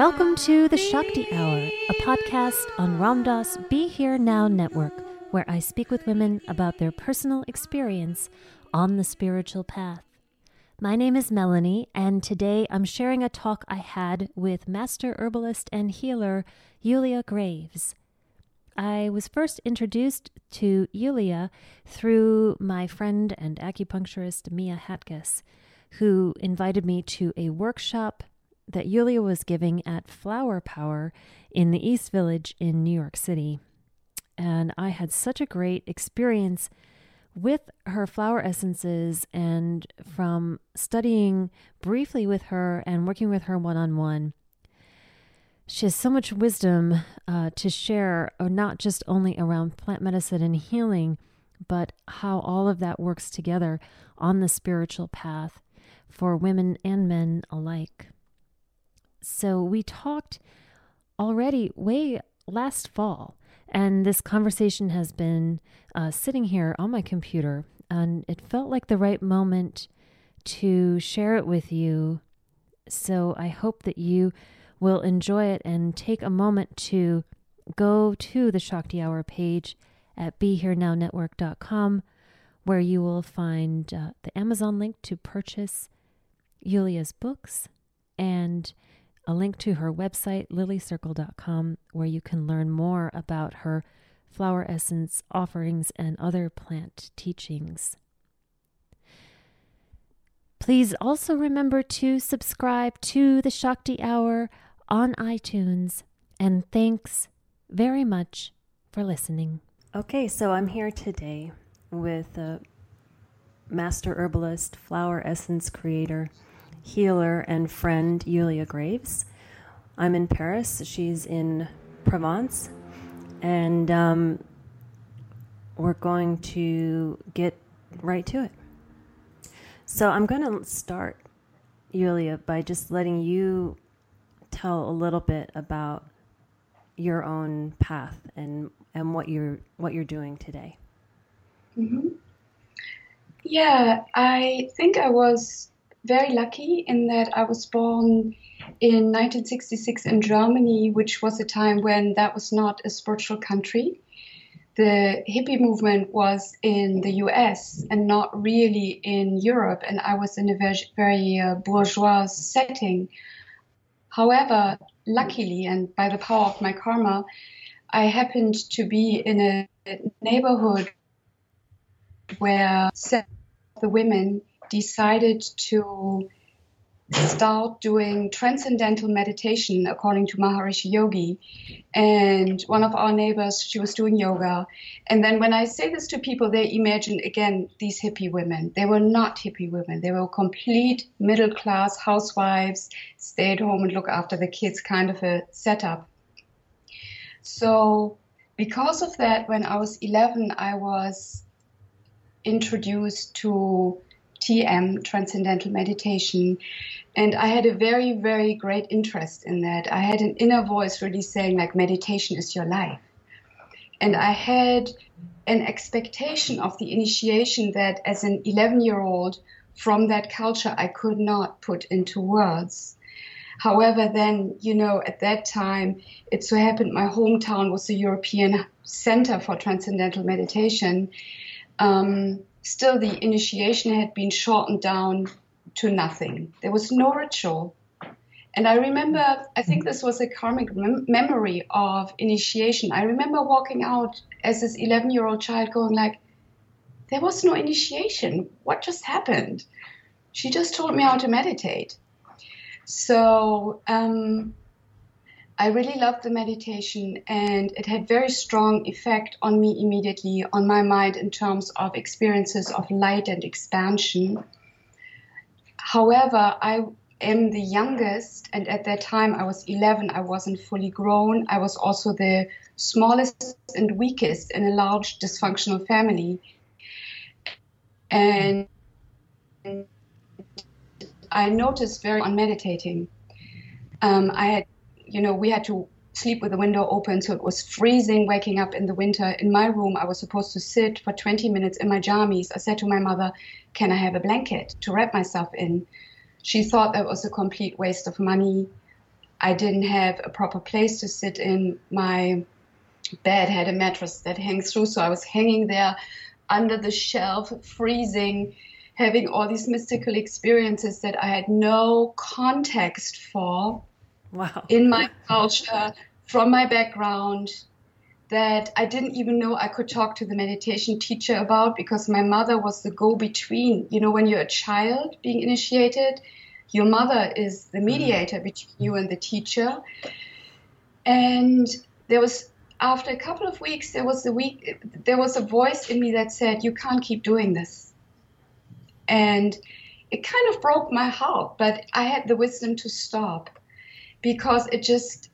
Welcome to the Shakti Hour, a podcast on Ram Dass Be Here Now Network, where I speak with women about their personal experience on the spiritual path. My name is Melanie, and today I'm sharing a talk I had with master herbalist and healer Julia Graves. I was first introduced to Julia through my friend and acupuncturist Mia Hatges, who invited me to a workshop that Julia was giving at Flower Power in the East Village in New York City. And I had such a great experience with her flower essences and from studying briefly with her and working with her one on one. She has so much wisdom uh, to share, uh, not just only around plant medicine and healing, but how all of that works together on the spiritual path for women and men alike. So we talked already way last fall, and this conversation has been uh, sitting here on my computer, and it felt like the right moment to share it with you. So I hope that you will enjoy it and take a moment to go to the Shakti Hour page at BeHereNowNetwork.com, where you will find uh, the Amazon link to purchase Julia's books and a link to her website, lilycircle.com, where you can learn more about her flower essence offerings and other plant teachings. Please also remember to subscribe to the Shakti Hour on iTunes, and thanks very much for listening. Okay, so I'm here today with a master herbalist, flower essence creator, healer and friend Julia Graves. I'm in Paris. She's in Provence. And um, we're going to get right to it. So I'm going to start, Julia, by just letting you tell a little bit about your own path and, and what you're what you're doing today. Mm-hmm. Yeah, I think I was very lucky in that I was born in 1966 in Germany, which was a time when that was not a spiritual country. The hippie movement was in the US and not really in Europe, and I was in a very, very uh, bourgeois setting. However, luckily, and by the power of my karma, I happened to be in a neighborhood where the women decided to start doing transcendental meditation according to Maharishi Yogi. And one of our neighbors, she was doing yoga. And then when I say this to people, they imagine again these hippie women. They were not hippie women, they were complete middle class housewives, stay at home and look after the kids kind of a setup. So, because of that, when I was 11, I was introduced to TM, Transcendental Meditation. And I had a very, very great interest in that. I had an inner voice really saying, like, meditation is your life. And I had an expectation of the initiation that as an 11 year old from that culture, I could not put into words. However, then, you know, at that time, it so happened my hometown was the European Center for Transcendental Meditation. Um, still the initiation had been shortened down to nothing. There was no ritual. And I remember, I think this was a karmic mem- memory of initiation. I remember walking out as this 11 year old child going like, there was no initiation. What just happened? She just told me how to meditate. So um, I really loved the meditation and it had very strong effect on me immediately, on my mind in terms of experiences of light and expansion. However, I am the youngest and at that time I was 11, I wasn't fully grown. I was also the smallest and weakest in a large dysfunctional family. And I noticed very on meditating. Um, I had you know, we had to sleep with the window open, so it was freezing waking up in the winter. In my room, I was supposed to sit for 20 minutes in my jammies. I said to my mother, Can I have a blanket to wrap myself in? She thought that was a complete waste of money. I didn't have a proper place to sit in. My bed had a mattress that hangs through, so I was hanging there under the shelf, freezing, having all these mystical experiences that I had no context for. Wow. In my culture, from my background, that I didn't even know I could talk to the meditation teacher about because my mother was the go between. You know, when you're a child being initiated, your mother is the mediator mm-hmm. between you and the teacher. And there was after a couple of weeks there was a week there was a voice in me that said you can't keep doing this and it kind of broke my heart but i had the wisdom to stop because it just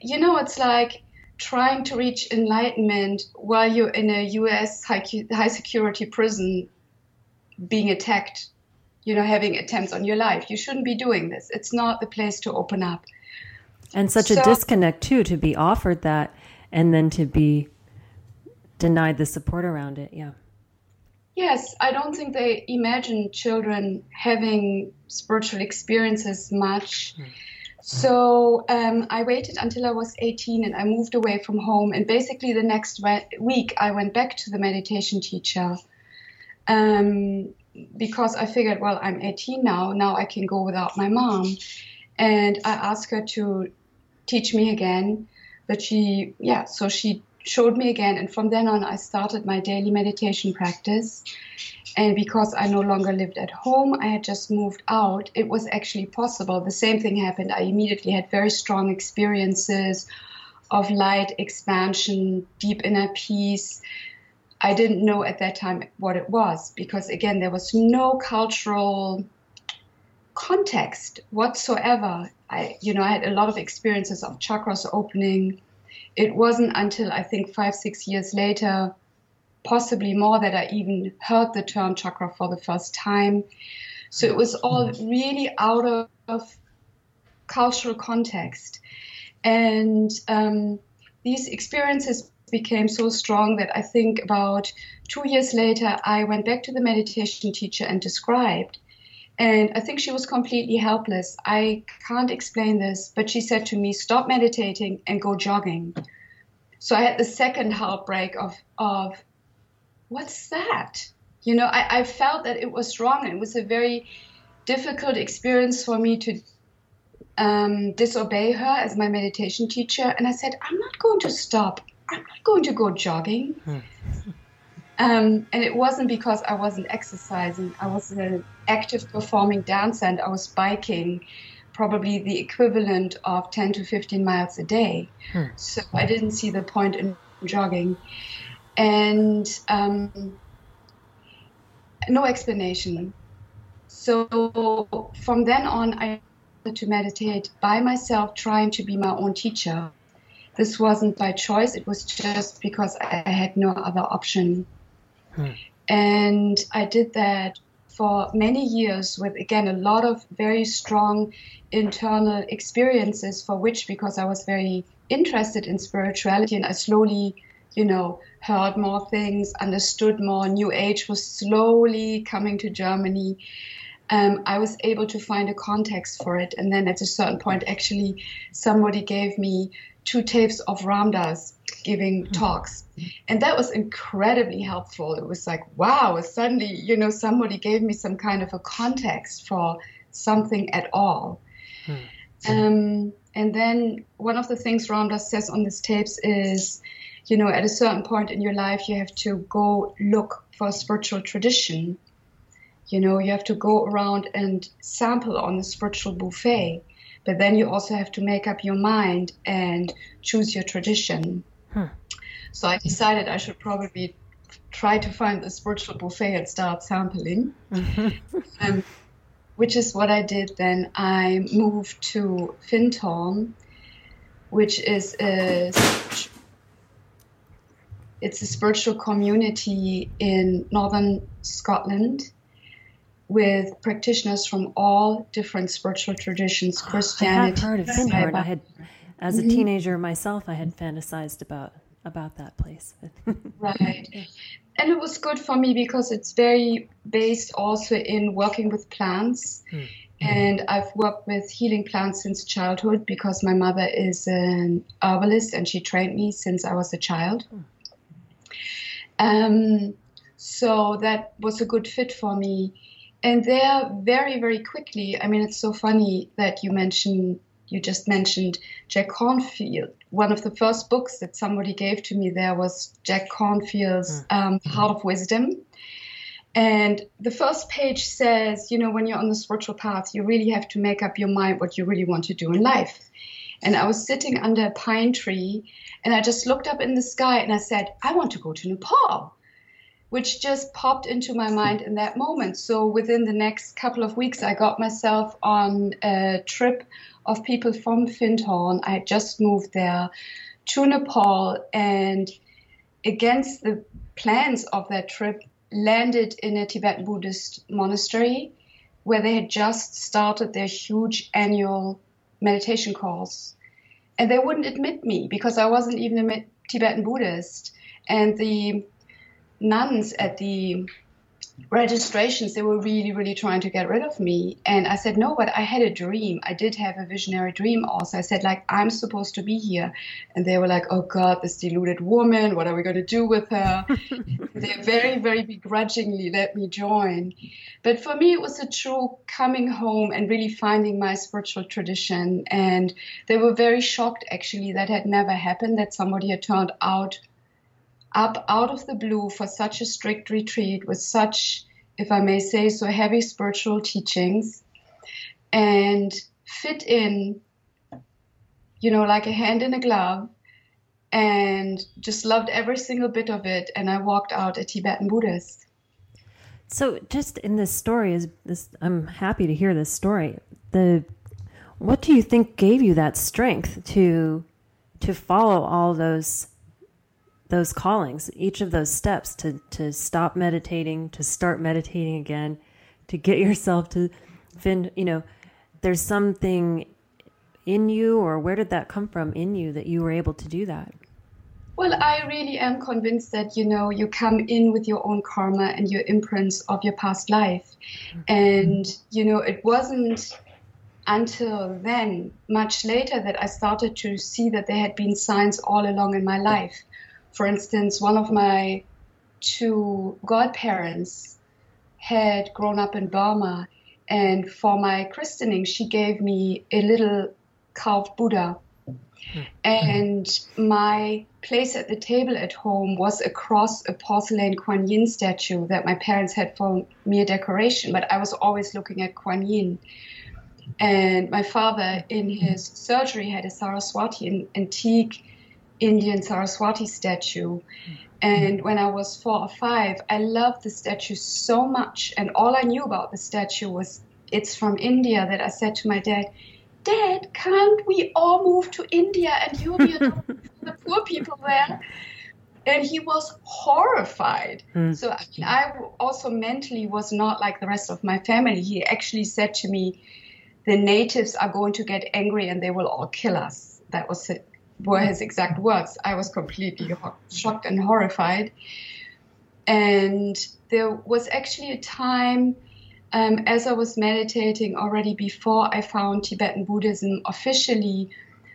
you know it's like trying to reach enlightenment while you're in a US high, high security prison being attacked, you know, having attempts on your life. You shouldn't be doing this. It's not the place to open up. And such so, a disconnect, too, to be offered that and then to be denied the support around it. Yeah. Yes, I don't think they imagine children having spiritual experiences much. Mm. So um, I waited until I was 18 and I moved away from home. And basically, the next week, I went back to the meditation teacher um, because I figured, well, I'm 18 now. Now I can go without my mom. And I asked her to teach me again. But she, yeah, so she showed me again. And from then on, I started my daily meditation practice. And because I no longer lived at home, I had just moved out, it was actually possible. The same thing happened. I immediately had very strong experiences of light expansion, deep inner peace. I didn't know at that time what it was because, again, there was no cultural context whatsoever. I, you know, I had a lot of experiences of chakras opening. It wasn't until I think five, six years later possibly more that I even heard the term chakra for the first time. So it was all really out of, of cultural context. And um, these experiences became so strong that I think about two years later, I went back to the meditation teacher and described. And I think she was completely helpless. I can't explain this, but she said to me, Stop meditating and go jogging. So I had the second heartbreak of, of what's that? You know, I, I felt that it was wrong. It was a very difficult experience for me to um, disobey her as my meditation teacher. And I said, I'm not going to stop. I'm not going to go jogging. Hmm. Um, and it wasn't because I wasn't exercising. I was an active performing dancer and I was biking probably the equivalent of 10 to 15 miles a day. Hmm. So I didn't see the point in jogging and um, no explanation. So from then on, I started to meditate by myself, trying to be my own teacher. This wasn't by choice, it was just because I had no other option. Hmm. And I did that for many years with, again, a lot of very strong internal experiences for which, because I was very interested in spirituality and I slowly you know, heard more things, understood more. New Age was slowly coming to Germany. Um, I was able to find a context for it. And then at a certain point, actually, somebody gave me two tapes of Ram Dass giving mm-hmm. talks. And that was incredibly helpful. It was like, wow, suddenly, you know, somebody gave me some kind of a context for something at all. Hmm. Um, and then one of the things Ram Dass says on these tapes is you know, at a certain point in your life, you have to go look for a spiritual tradition. You know, you have to go around and sample on the spiritual buffet, but then you also have to make up your mind and choose your tradition. Hmm. So I decided I should probably try to find the spiritual buffet and start sampling. um, which is what I did then. I moved to Findhorn, which is a it's a spiritual community in northern Scotland with practitioners from all different spiritual traditions, Christianity. I heard of Findhorn. I had, as a mm-hmm. teenager myself, I had fantasized about about that place. right, and it was good for me because it's very based also in working with plants. Hmm. And I've worked with healing plants since childhood because my mother is an herbalist and she trained me since I was a child. Um, so that was a good fit for me. And there, very, very quickly, I mean, it's so funny that you mentioned, you just mentioned Jack Kornfield. One of the first books that somebody gave to me there was Jack Kornfield's hmm. um, Heart of Wisdom. And the first page says, you know, when you're on the spiritual path, you really have to make up your mind what you really want to do in life. And I was sitting under a pine tree and I just looked up in the sky and I said, I want to go to Nepal which just popped into my mind in that moment. So within the next couple of weeks, I got myself on a trip of people from Findhorn. I had just moved there to Nepal and against the plans of that trip, landed in a Tibetan Buddhist monastery where they had just started their huge annual meditation course. And they wouldn't admit me because I wasn't even a Tibetan Buddhist. And the nuns at the registrations they were really really trying to get rid of me. And i said no but i had a dream. I did have a visionary dream also. I said like i'm supposed to be here. And they were like oh god this deluded woman. What are we going to do with her? They very very begrudgingly let me join. But for me it was a true coming home and really finding my spiritual tradition. And they were very shocked actually that had never happened that somebody had turned out up out of the blue for such a strict retreat with such, if I may say so, heavy spiritual teachings and fit in, you know, like a hand in a glove and just loved every single bit of it. And I walked out a Tibetan Buddhist. So, just in this story, is this? I'm happy to hear this story. The what do you think gave you that strength to to follow all those those callings, each of those steps to, to stop meditating, to start meditating again, to get yourself to find, you know, there's something in you or where did that come from in you that you were able to do that? Well, I really am convinced that, you know, you come in with your own karma and your imprints of your past life. Mm-hmm. And, you know, it wasn't until then, much later, that I started to see that there had been signs all along in my life for instance, one of my two godparents had grown up in Burma, and for my christening, she gave me a little carved Buddha. Hmm. And my place at the table at home was across a porcelain Kuan Yin statue that my parents had for mere decoration, but I was always looking at Kuan Yin. And my father, in his surgery, had a Saraswati antique Indian Saraswati statue. And when I was four or five, I loved the statue so much. And all I knew about the statue was it's from India that I said to my dad, Dad, can't we all move to India and you'll be the poor people there? And he was horrified. Mm. So I, mean, I also mentally was not like the rest of my family. He actually said to me, the natives are going to get angry and they will all kill us. That was it were his exact words. I was completely shocked and horrified. And there was actually a time um, as I was meditating already before I found Tibetan Buddhism officially,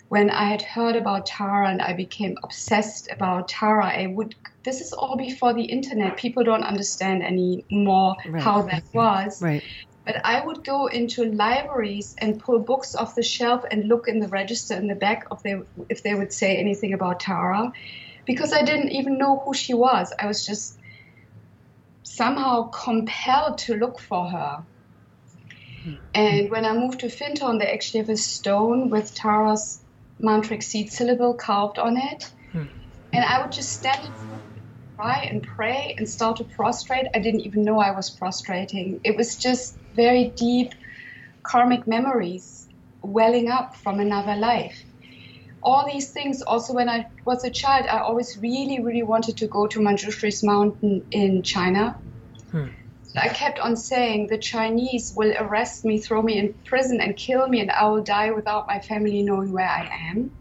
when I had heard about Tara and I became obsessed about Tara, I would. This is all before the internet. People don't understand anymore right. how that was. Right. But I would go into libraries and pull books off the shelf and look in the register in the back of they, if they would say anything about Tara, because I didn't even know who she was. I was just somehow compelled to look for her. And when I moved to Findhorn, they actually have a stone with Tara's mantric seed syllable carved on it. Hmm. And I would just stand cry and pray and start to prostrate. I didn't even know I was prostrating. It was just very deep karmic memories welling up from another life. All these things, also when I was a child, I always really, really wanted to go to Manjushri's mountain in China. Hmm. I kept on saying the Chinese will arrest me, throw me in prison, and kill me, and I will die without my family knowing where I am.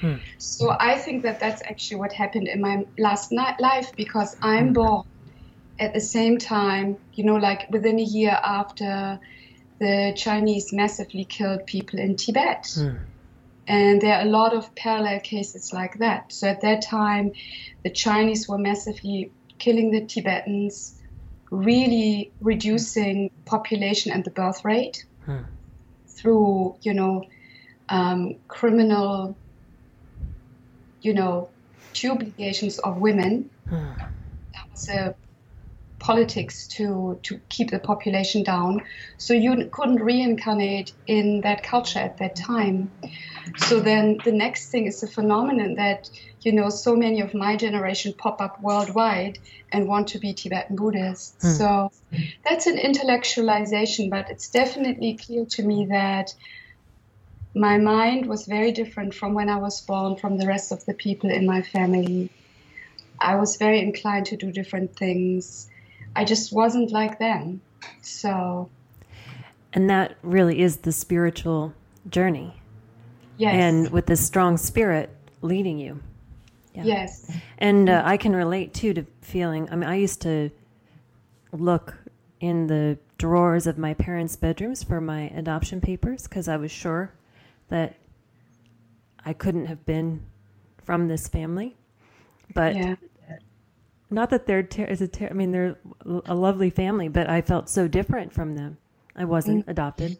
Hmm. So I think that that's actually what happened in my last night life because I'm hmm. born at the same time, you know, like within a year after the Chinese massively killed people in Tibet. Mm. And there are a lot of parallel cases like that. So at that time, the Chinese were massively killing the Tibetans, really reducing population and the birth rate hmm. through, you know, um, criminal, you know, two obligations of women. Hmm. That was a politics to to keep the population down. So you couldn't reincarnate in that culture at that time. So then the next thing is a phenomenon that you know so many of my generation pop up worldwide and want to be Tibetan Buddhists. Hmm. So that's an intellectualization, but it's definitely clear to me that my mind was very different from when I was born from the rest of the people in my family. I was very inclined to do different things. I just wasn't like them. So. And that really is the spiritual journey. Yes. And with this strong spirit leading you. Yeah. Yes. And uh, I can relate too to feeling. I mean, I used to look in the drawers of my parents' bedrooms for my adoption papers because I was sure that I couldn't have been from this family. But yeah. not that they're ter- is a ter- I mean they're a lovely family, but I felt so different from them. I wasn't mm adopted,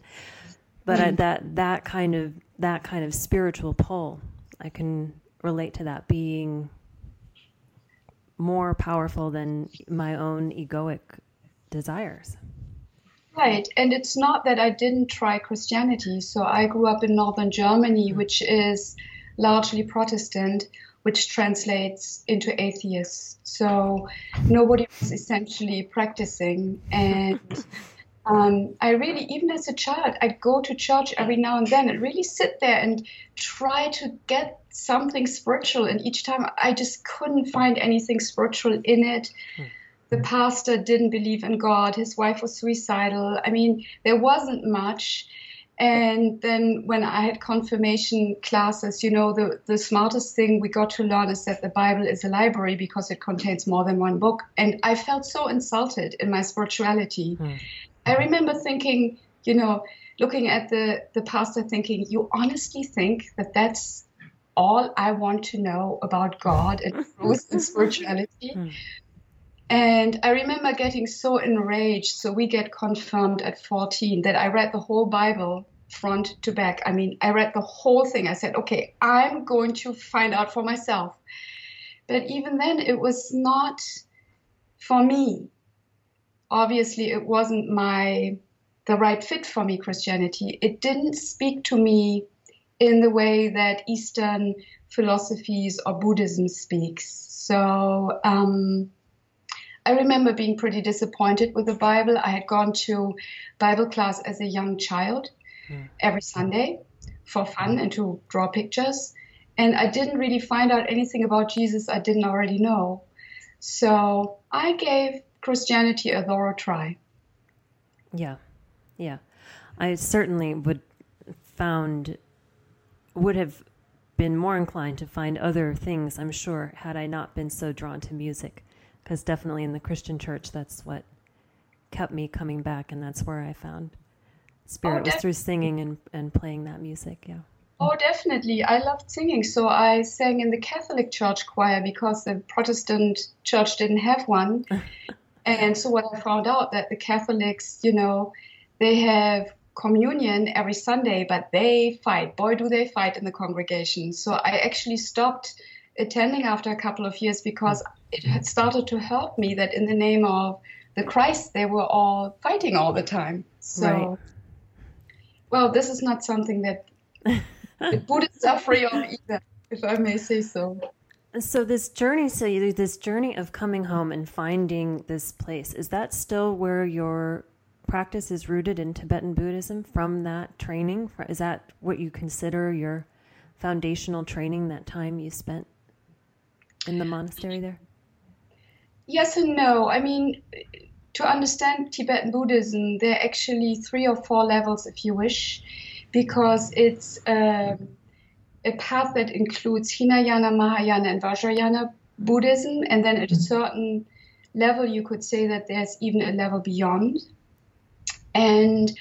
but I, that that kind of that kind of spiritual pull, I can relate to that being more powerful than my own egoic desires. Right. And it's not that I didn't try Christianity. So I grew up in northern Germany, which is largely Protestant, which translates into atheists. So nobody was essentially practicing. And um, I really, even as a child, I'd go to church every now and then and really sit there and try to get something spiritual. And each time I just couldn't find anything spiritual in it. Hmm the pastor didn't believe in God. His wife was suicidal. I mean, there wasn't much. And then when I had confirmation classes, you know, the, the smartest thing we got to learn is that the Bible is a library because it contains more than one book. And I felt so insulted in my spirituality. Hmm. I remember thinking, you know, looking at the, the pastor thinking, you honestly think that that's all I want to know about God and truth and spirituality? Hmm. And I remember getting so enraged. So we get confirmed at 14 that I read the whole Bible front to back. I mean, I read the whole thing. I said, okay, I'm going to find out for myself. But even then, it was not for me. Obviously, it wasn't my the right fit for me Christianity. It didn't speak to me in the way that Eastern philosophies or Buddhism speaks. So um, I remember being pretty disappointed with the Bible. I had gone to Bible class as a young child mm. every Sunday for fun and to draw pictures. And I didn't really find out anything about Jesus I didn't already know. So I gave Christianity a thorough try. Yeah. Yeah. I certainly would found would have been more inclined to find other things, I'm sure, had I not been so drawn to music because definitely in the Christian church, that's what kept me coming back, and that's where I found spirit oh, was through singing and, and playing that music. Yeah. Oh, definitely. I loved singing. So I sang in the Catholic church choir because the Protestant church didn't have one. and so what I found out that the Catholics, you know, they have communion every Sunday, but they fight. Boy, do they fight in the congregation. So I actually stopped attending after a couple of years because mm. it had started to hurt me that in the name of the Christ they were all fighting all the time. So, right. well, this is not something that the Buddhists are free of either, if I may say so. So this journey, so this journey of coming home and finding this place, is that still where your practice is rooted in Tibetan Buddhism? From that training, is that what you consider your foundational training? That time you spent in the monastery there? Yes and no. I mean, to understand Tibetan Buddhism, there are actually three or four levels, if you wish, because it's um, a path that includes Hinayana, Mahayana, and Vajrayana Buddhism, and then at a certain level, you could say that there's even a level beyond. And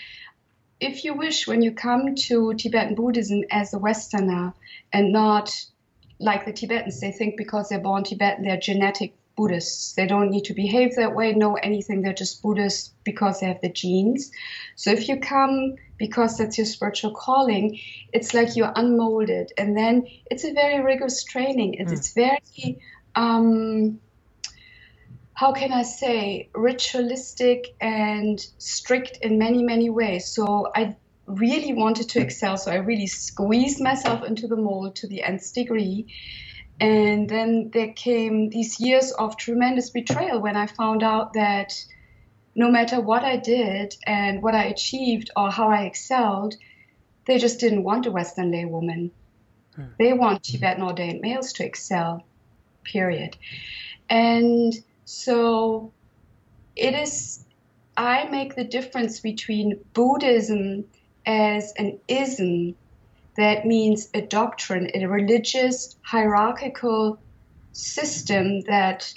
if you wish, when you come to Tibetan Buddhism as a Westerner and not like the Tibetans, they think because they're born Tibetan, they're genetic Buddhists. They don't need to behave that way, know anything. They're just Buddhists because they have the genes. So if you come because that's your spiritual calling, it's like you're unmolded. And then it's a very rigorous training. It's, mm. it's very, um, how can I say, ritualistic and strict in many, many ways. So I really wanted to excel. So I really squeezed myself into the mold to the nth degree. And then there came these years of tremendous betrayal when I found out that no matter what I did and what I achieved or how I excelled, they just didn't want a Western lay woman. Hmm. They want Tibetan ordained males to excel, period. And so it is, I make the difference between Buddhism as an ism that means a doctrine, a religious hierarchical system that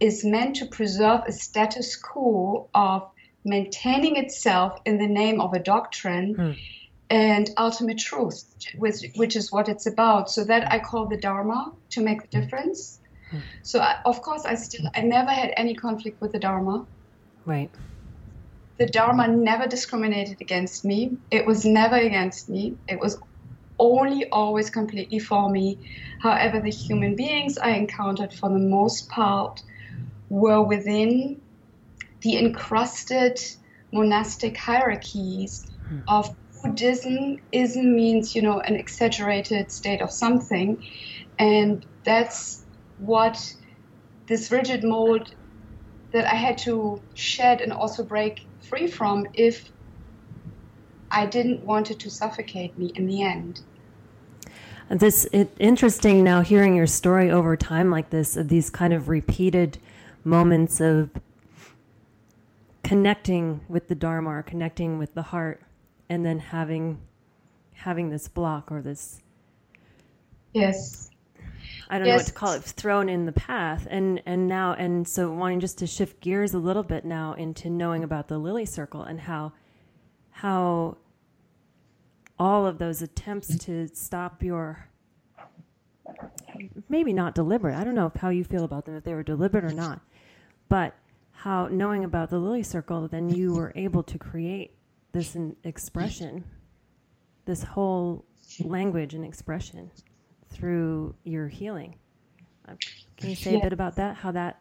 is meant to preserve a status quo of maintaining itself in the name of a doctrine mm. and ultimate truth, which, which, is what it's about. So that I call the Dharma to make the difference. Mm. So I, of course, I still I never had any conflict with the Dharma. Right. The Dharma never discriminated against me. It was never against me. It was only always completely for me. However, the human beings I encountered for the most part were within the encrusted monastic hierarchies hmm. of Buddhism. Ism means, you know, an exaggerated state of something. And that's what this rigid mold that I had to shed and also break free from if I didn't want it to suffocate me in the end. This it, interesting now hearing your story over time like this of these kind of repeated moments of connecting with the dharma or connecting with the heart and then having having this block or this yes I don't yes. know what to call it thrown in the path and and now and so wanting just to shift gears a little bit now into knowing about the lily circle and how how all of those attempts to stop your maybe not deliberate. I don't know how you feel about them if they were deliberate or not. But how knowing about the lily circle then you were able to create this expression, this whole language and expression through your healing. Uh, can you say yeah. a bit about that? How that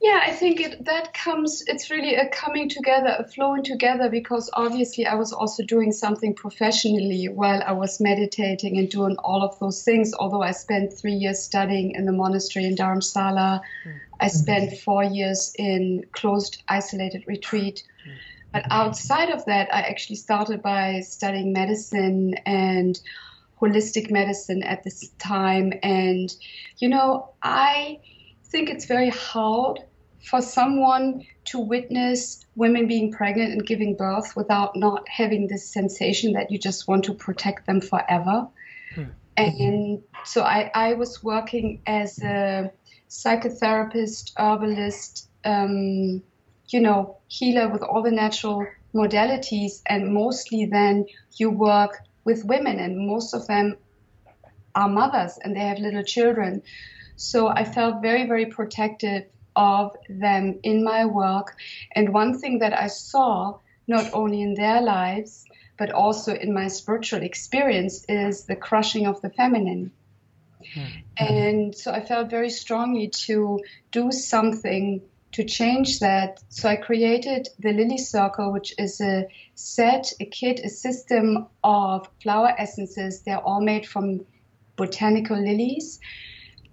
yeah, I think it, that comes, it's really a coming together, a flowing together, because obviously I was also doing something professionally while I was meditating and doing all of those things. Although I spent three years studying in the monastery in Dharamsala, mm-hmm. I spent four years in closed, isolated retreat. Mm-hmm. But outside of that, I actually started by studying medicine and holistic medicine at this time. And, you know, I think it's very hard for someone to witness women being pregnant and giving birth without not having this sensation that you just want to protect them forever. Hmm. And so I, I was working as a psychotherapist, herbalist, um, you know, healer with all the natural modalities. And mostly then you work with women, and most of them are mothers and they have little children. So I felt very, very protective of them in my work. And one thing that I saw, not only in their lives, but also in my spiritual experience, is the crushing of the feminine. Mm-hmm. And so I felt very strongly to do something to change that. So I created the Lily Circle, which is a set, a kit, a system of flower essences. They're all made from botanical lilies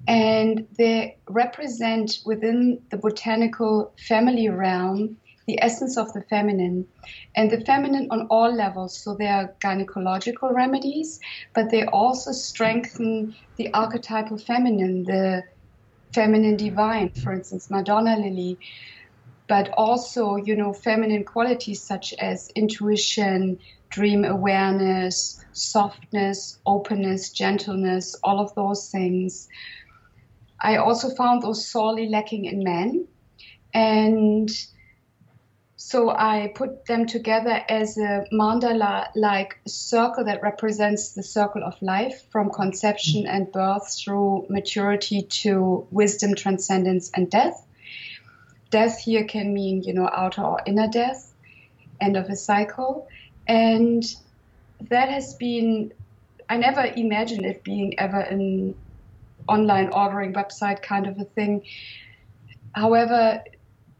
and they represent within the botanical family realm the essence of the feminine and the feminine on all levels so they are gynecological remedies but they also strengthen the archetypal feminine the feminine divine for instance madonna lily but also you know feminine qualities such as intuition dream awareness softness openness gentleness all of those things I also found those sorely lacking in men. And So I put them together as a mandala like circle that represents the circle of life from conception mm. and birth through maturity to wisdom, transcendence, and death. Death here can mean, you know, outer or inner death, end of a cycle. And that has been, I never imagined it being ever an online ordering website kind of a thing. However,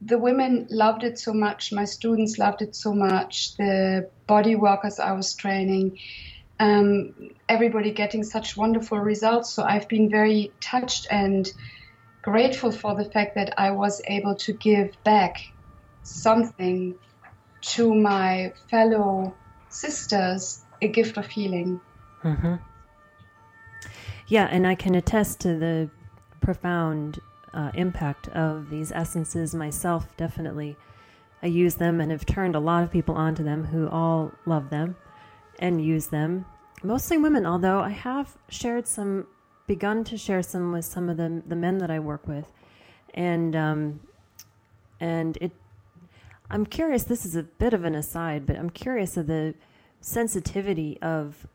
the women loved it so much. My students loved it so much. The body workers I was training, um, everybody getting such wonderful results. So I've been very touched and grateful for the fact that I was able to give back something to my fellow sisters a gift of healing. Mm-hmm. Yeah, and I can attest to the profound uh, impact of these essences myself, definitely. I use them and have turned a lot of people onto them who all love them and use them. Mostly women, although I have shared some, begun to share some with some of the, the men that I work with. And, um, and it, I'm curious, this is a bit of an aside, but I'm curious of the sensitivity of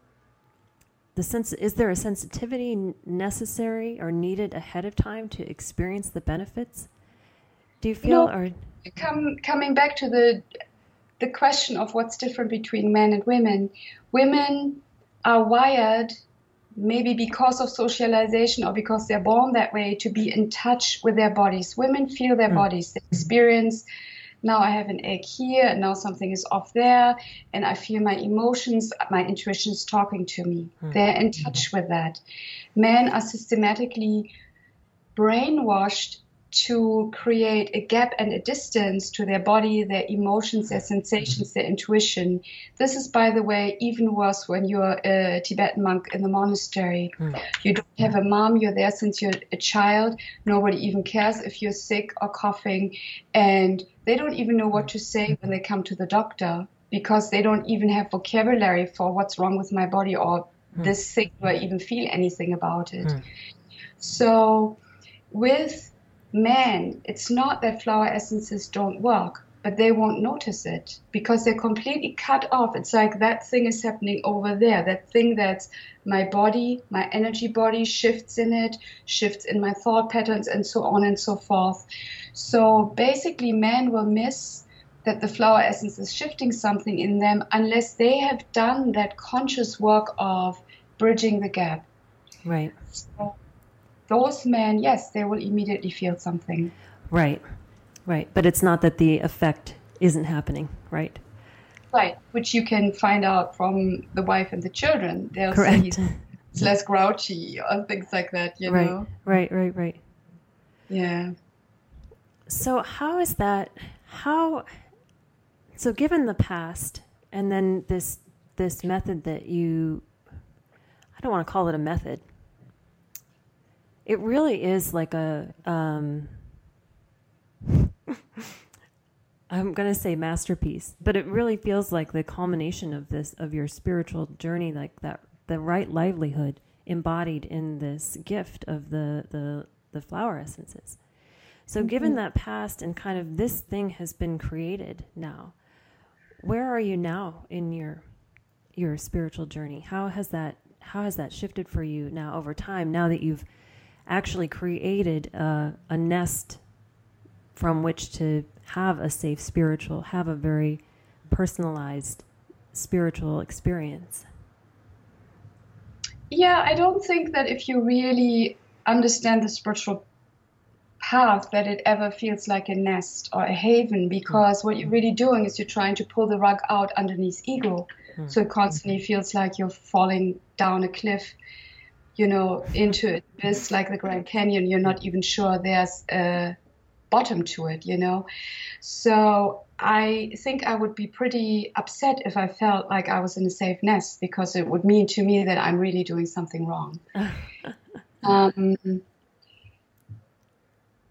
the sense is there a sensitivity necessary or needed ahead of time to experience the benefits? Do you feel you know, or come, coming back to the the question of what's different between men and women women are wired maybe because of socialization or because they're born that way to be in touch with their bodies. Women feel their mm. bodies they experience now I have an ache here, and now something is off there, and I feel my emotions, my intuition is talking to me. Mm. They're in touch with that. Men are systematically brainwashed to create a gap and a distance to their body, their emotions, their sensations, their intuition. This is, by the way, even worse when you're a Tibetan monk in the monastery. Mm. You don't have a mom, you're there since you're a child. Nobody even cares if you're sick or coughing. And they don't even know what to say when they come to the doctor because they don't even have vocabulary for what's wrong with my body or mm. this sick, do I even feel anything about it. Mm. So, with men, it's not that flower essences don't work, but they won't notice it because they're completely cut off. It's like that thing is happening over there. That thing that's my body, my energy body shifts in it, shifts in my thought patterns, and so on and so forth. So basically, men will miss that the flower essence is shifting something in them unless they have done that conscious work of bridging the gap. Right. So those men, yes, they will immediately feel something. Right, right. But it's not that the effect isn't happening, right? Right, which you can find out from the wife and the children. They'll Correct. say he's less grouchy or things like that, you right, know? Right, right, right. Yeah. So, how is that? How? So, given the past, and then this this method that you, I don't want to call it a method, it really is like a um, I'm going to say masterpiece, but it really feels like the culmination of this of your spiritual journey like that the right livelihood embodied in this gift of the the the flower essences. So mm-hmm. given that past and kind of this thing has been created now, where are you now in your your spiritual journey? How has that how has that shifted for you now over time now that you've actually created a, a nest from which to have a safe spiritual, have a very personalized spiritual experience. Yeah, I don't think that if you really understand the spiritual path that it ever feels like a nest or a haven because mm-hmm. what you're really doing is you're trying to pull the rug out underneath ego. Mm-hmm. So it constantly feels like you're falling down a cliff you know, into this like the Grand Canyon, you're not even sure there's a bottom to it, you know. So I think I would be pretty upset if I felt like I was in a safe nest because it would mean to me that I'm really doing something wrong. um,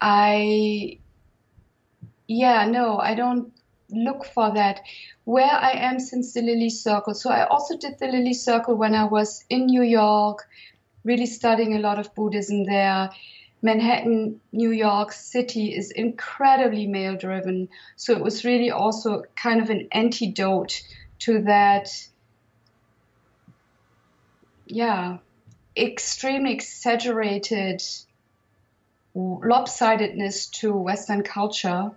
I, yeah, no, I don't look for that. Where I am since the Lily Circle. So I also did the Lily Circle when I was in New York really studying a lot of Buddhism there. Manhattan, New York City is incredibly male driven. So it was really also kind of an antidote to that, yeah, extremely exaggerated lopsidedness to Western culture.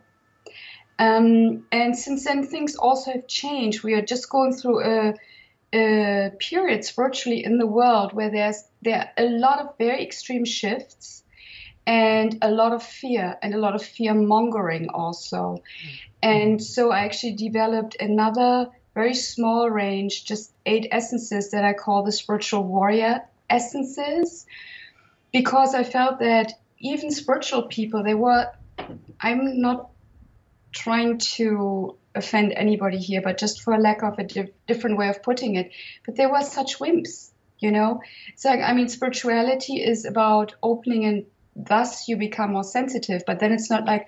Um, and since then, things also have changed. We are just going through a, a period spiritually in the world where there's there are a lot of very extreme shifts and a lot of fear and a lot of fear mongering also. Mm-hmm. And so I actually developed another very small range, just eight essences that I call the spiritual warrior essences, because I felt that even spiritual people, they were, I'm not trying to offend anybody here, but just for lack of a di- different way of putting it, but they were such wimps, you know? so I mean, spirituality is about opening and thus you become more sensitive, but then it's not like,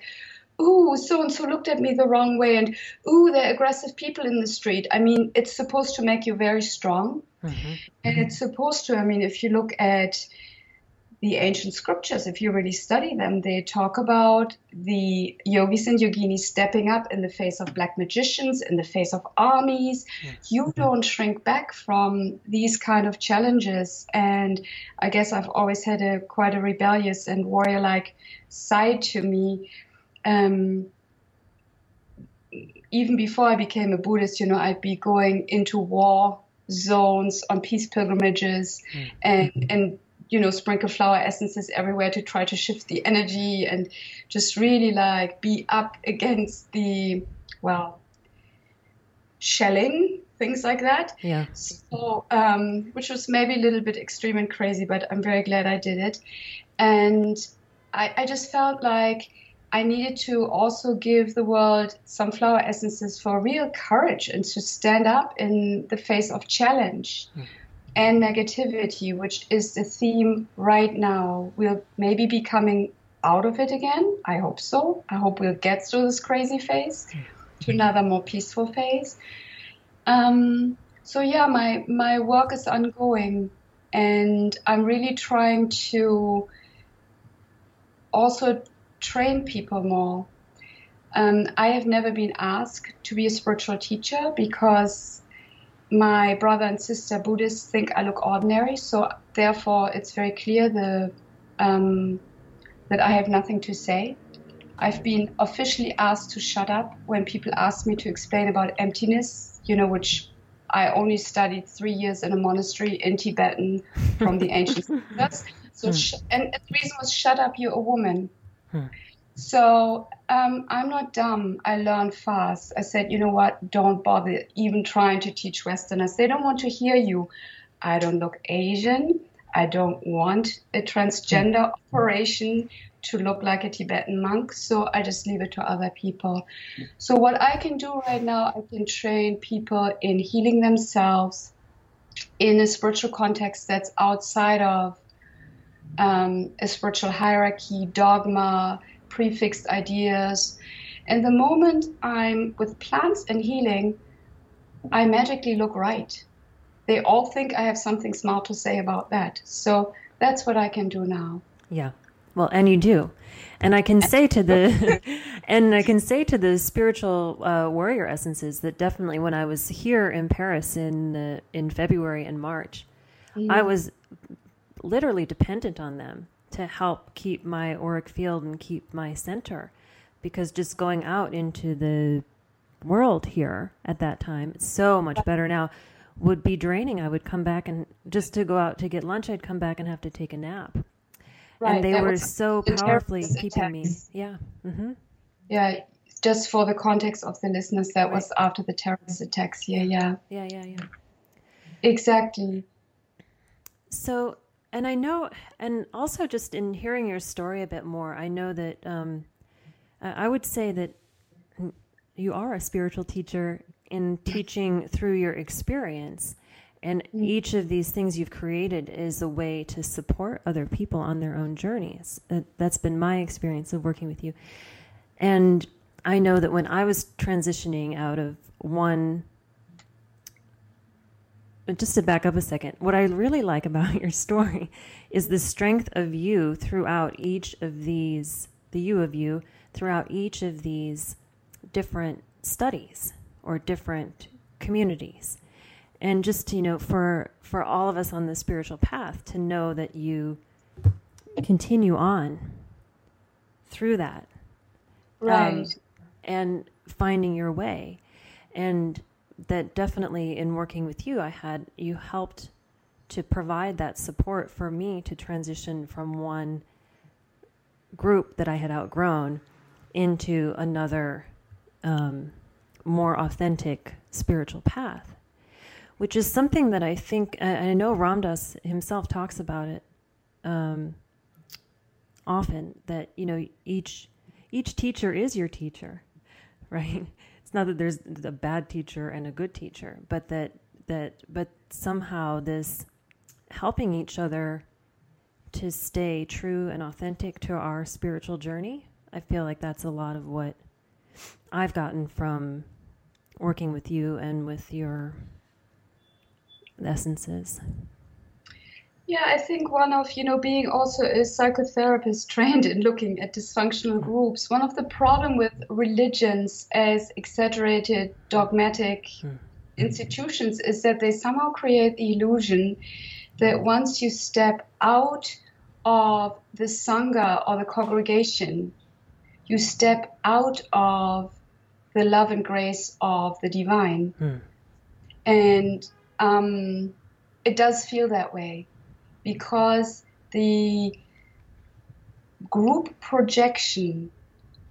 ooh, so and so looked at me the wrong way, and ooh, they're aggressive people in the street. I mean, it's supposed to make you very strong. Mm-hmm. And it's supposed to, I mean, if you look at the ancient scriptures, if you really study them, they talk about the yogis and yoginis stepping up in the face of black magicians, in the face of armies. Yes. You don't shrink back from these kind of challenges. And I guess I've always had a quite a rebellious and warrior like side to me. Um, even before I became a Buddhist, you know, I'd be going into war zones on peace pilgrimages mm. and and you know sprinkle flower essences everywhere to try to shift the energy and just really like be up against the well shelling things like that. Yeah. So um, which was maybe a little bit extreme and crazy but i'm very glad i did it. And i, I just felt like I needed to also give the world some flower essences for real courage and to stand up in the face of challenge. Mm and negativity, which is the theme right now. We'll maybe be coming out of it again. I hope so. I hope we'll get through this crazy phase to another more peaceful phase. Um, so yeah, my my work is ongoing, and I'm really trying to also train people more. Um, I have never been asked to be a spiritual teacher because my brother and sister Buddhists think I look ordinary, so therefore it's very clear the um, that I have nothing to say. I've been officially asked to shut up when people ask me to explain about emptiness, you know, which I only studied three years in a monastery in Tibetan from the ancient. So, hmm. sh- and the reason was, shut up, you're a woman. Hmm. So um, I'm not dumb. I learn fast. I said, you know what? Don't bother even trying to teach Westerners. They don't want to hear you. I don't look Asian. I don't want a transgender operation to look like a Tibetan monk. So I just leave it to other people. So what I can do right now, I can train people in healing themselves in a spiritual context that's outside of um, a spiritual hierarchy, dogma, prefixed ideas. And the moment I'm with plants and healing, I magically look right. They all think I have something smart to say about that. So that's what I can do now. Yeah. Well, and you do. And I can say to the, and I can say to the spiritual uh, warrior essences that definitely when I was here in Paris in uh, in February and March, mm-hmm. I was literally dependent on them to help keep my auric field and keep my center. Because just going out into the world here at that time it's so much better now would be draining. I would come back and just to go out to get lunch i'd come back and have to take a nap. Right, and they were so powerfully keeping me. Yeah mm-hmm. yeah just for the context of the listeners that right. was after the terrorist attacks. Yeah yeah. Yeah yeah yeah. Exactly. So and I know, and also just in hearing your story a bit more, I know that um, I would say that you are a spiritual teacher in teaching through your experience. And mm. each of these things you've created is a way to support other people on their own journeys. That's been my experience of working with you. And I know that when I was transitioning out of one just to back up a second, what I really like about your story is the strength of you throughout each of these, the you of you, throughout each of these different studies or different communities. And just, you know, for, for all of us on the spiritual path to know that you continue on through that. Um, right. Um, and finding your way. And that definitely in working with you, I had, you helped to provide that support for me to transition from one group that I had outgrown into another um, more authentic spiritual path, which is something that I think, I know Ram Dass himself talks about it um, often, that, you know, each, each teacher is your teacher, right? It's not that there's a bad teacher and a good teacher, but that, that, but somehow this helping each other to stay true and authentic to our spiritual journey. I feel like that's a lot of what I've gotten from working with you and with your essences. Yeah, I think one of, you know, being also a psychotherapist trained in looking at dysfunctional groups, one of the problem with religions as exaggerated dogmatic hmm. institutions is that they somehow create the illusion that once you step out of the sangha or the congregation, you step out of the love and grace of the divine. Hmm. And um, it does feel that way because the group projection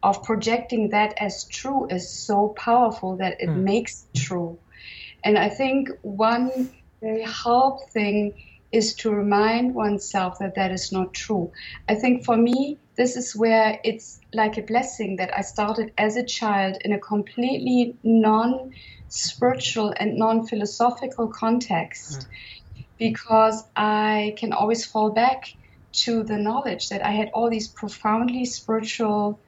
of projecting that as true is so powerful that it hmm. makes it true. And I think one very help thing is to remind oneself that that is not true. I think for me, this is where it's like a blessing that I started as a child in a completely non spiritual and non philosophical context mm. Because I can always fall back to the knowledge that I had all these profoundly spiritual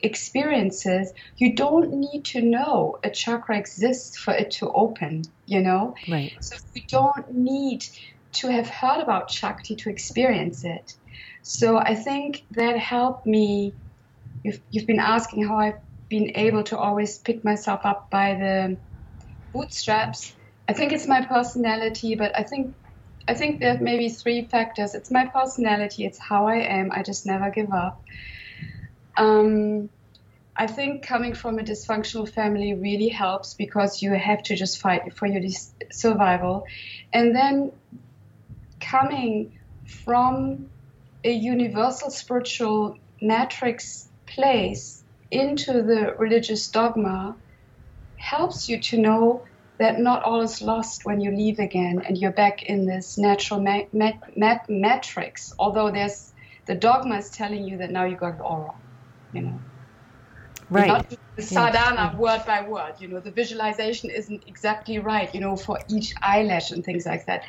experiences. You don't need to know a chakra exists for it to open, you know? Right. So we don't need to have heard about Shakti to experience it. So I think that helped me. You've, you've been asking how I've been able to always pick myself up by the bootstraps. I think it's my personality, but I think I think there are maybe three factors. It's my personality. It's how I am. I just never give up. Um, I think coming from a dysfunctional family really helps because you have to just fight for your survival. And then coming from a universal spiritual matrix place into the religious dogma helps you to know that not all is lost when you leave again and you're back in this natural ma- ma- ma- matrix. Although there's the dogma is telling you that now you got it all wrong, you know. Right. Not the sadhana yeah. word by word, you know, the visualization isn't exactly right, you know, for each eyelash and things like that.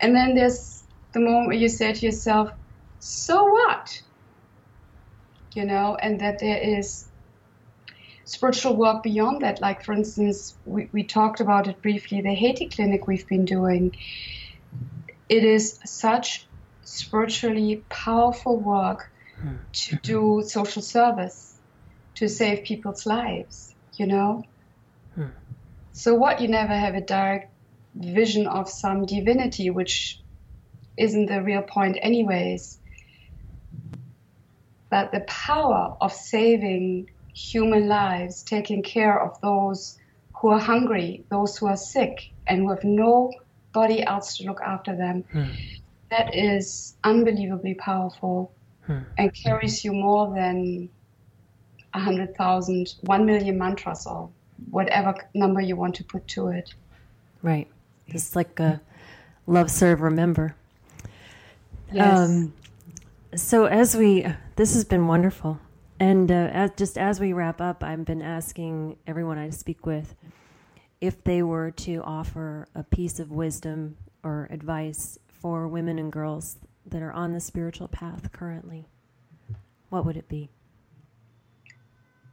And then there's the moment where you say to yourself, so what? You know, and that there is spiritual work beyond that. Like, for instance, we, we talked about it briefly the Haiti clinic we've been doing. It is such spiritually powerful work to do social service, to save people's lives, you know? Hmm. So, what? You never have a direct vision of some divinity, which isn't the real point, anyways. But the power of saving human lives, taking care of those who are hungry, those who are sick, and who have nobody else to look after them, hmm. that is unbelievably powerful hmm. and carries you more than a hundred thousand, one million mantras, or whatever number you want to put to it. Right. It's like a love, serve, remember. Yes. Um, so as we, this has been wonderful, and uh, as, just as we wrap up, I've been asking everyone I speak with if they were to offer a piece of wisdom or advice for women and girls that are on the spiritual path currently. What would it be?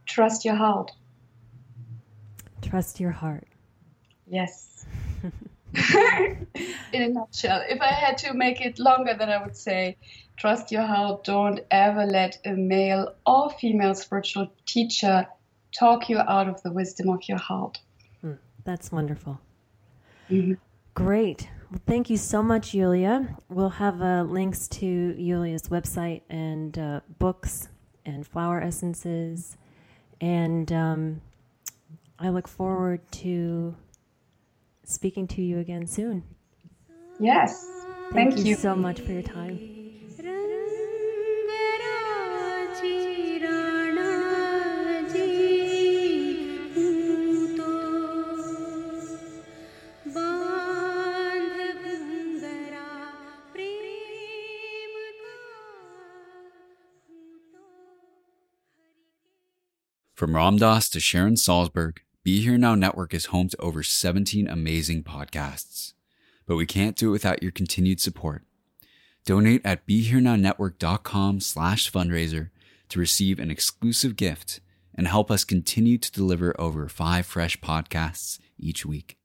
Trust your heart. Trust your heart. Yes. in a nutshell. If I had to make it longer, then I would say trust your heart. Don't ever let a male or female spiritual teacher talk you out of the wisdom of your heart. Mm, that's wonderful. Mm-hmm. Great. Well, thank you so much, Julia. We'll have uh, links to Julia's website and uh, books and flower essences. And um, I look forward to speaking to you again soon. Yes. Thank, Thank you, you so much for your time. From Ram Dass to Sharon Salzberg, Be Here Now Network is home to over 17 amazing podcasts. But we can't do it without your continued support. Donate at BeHereNowNetwork.com slash fundraiser to receive an exclusive gift and help us continue to deliver over five fresh podcasts each week.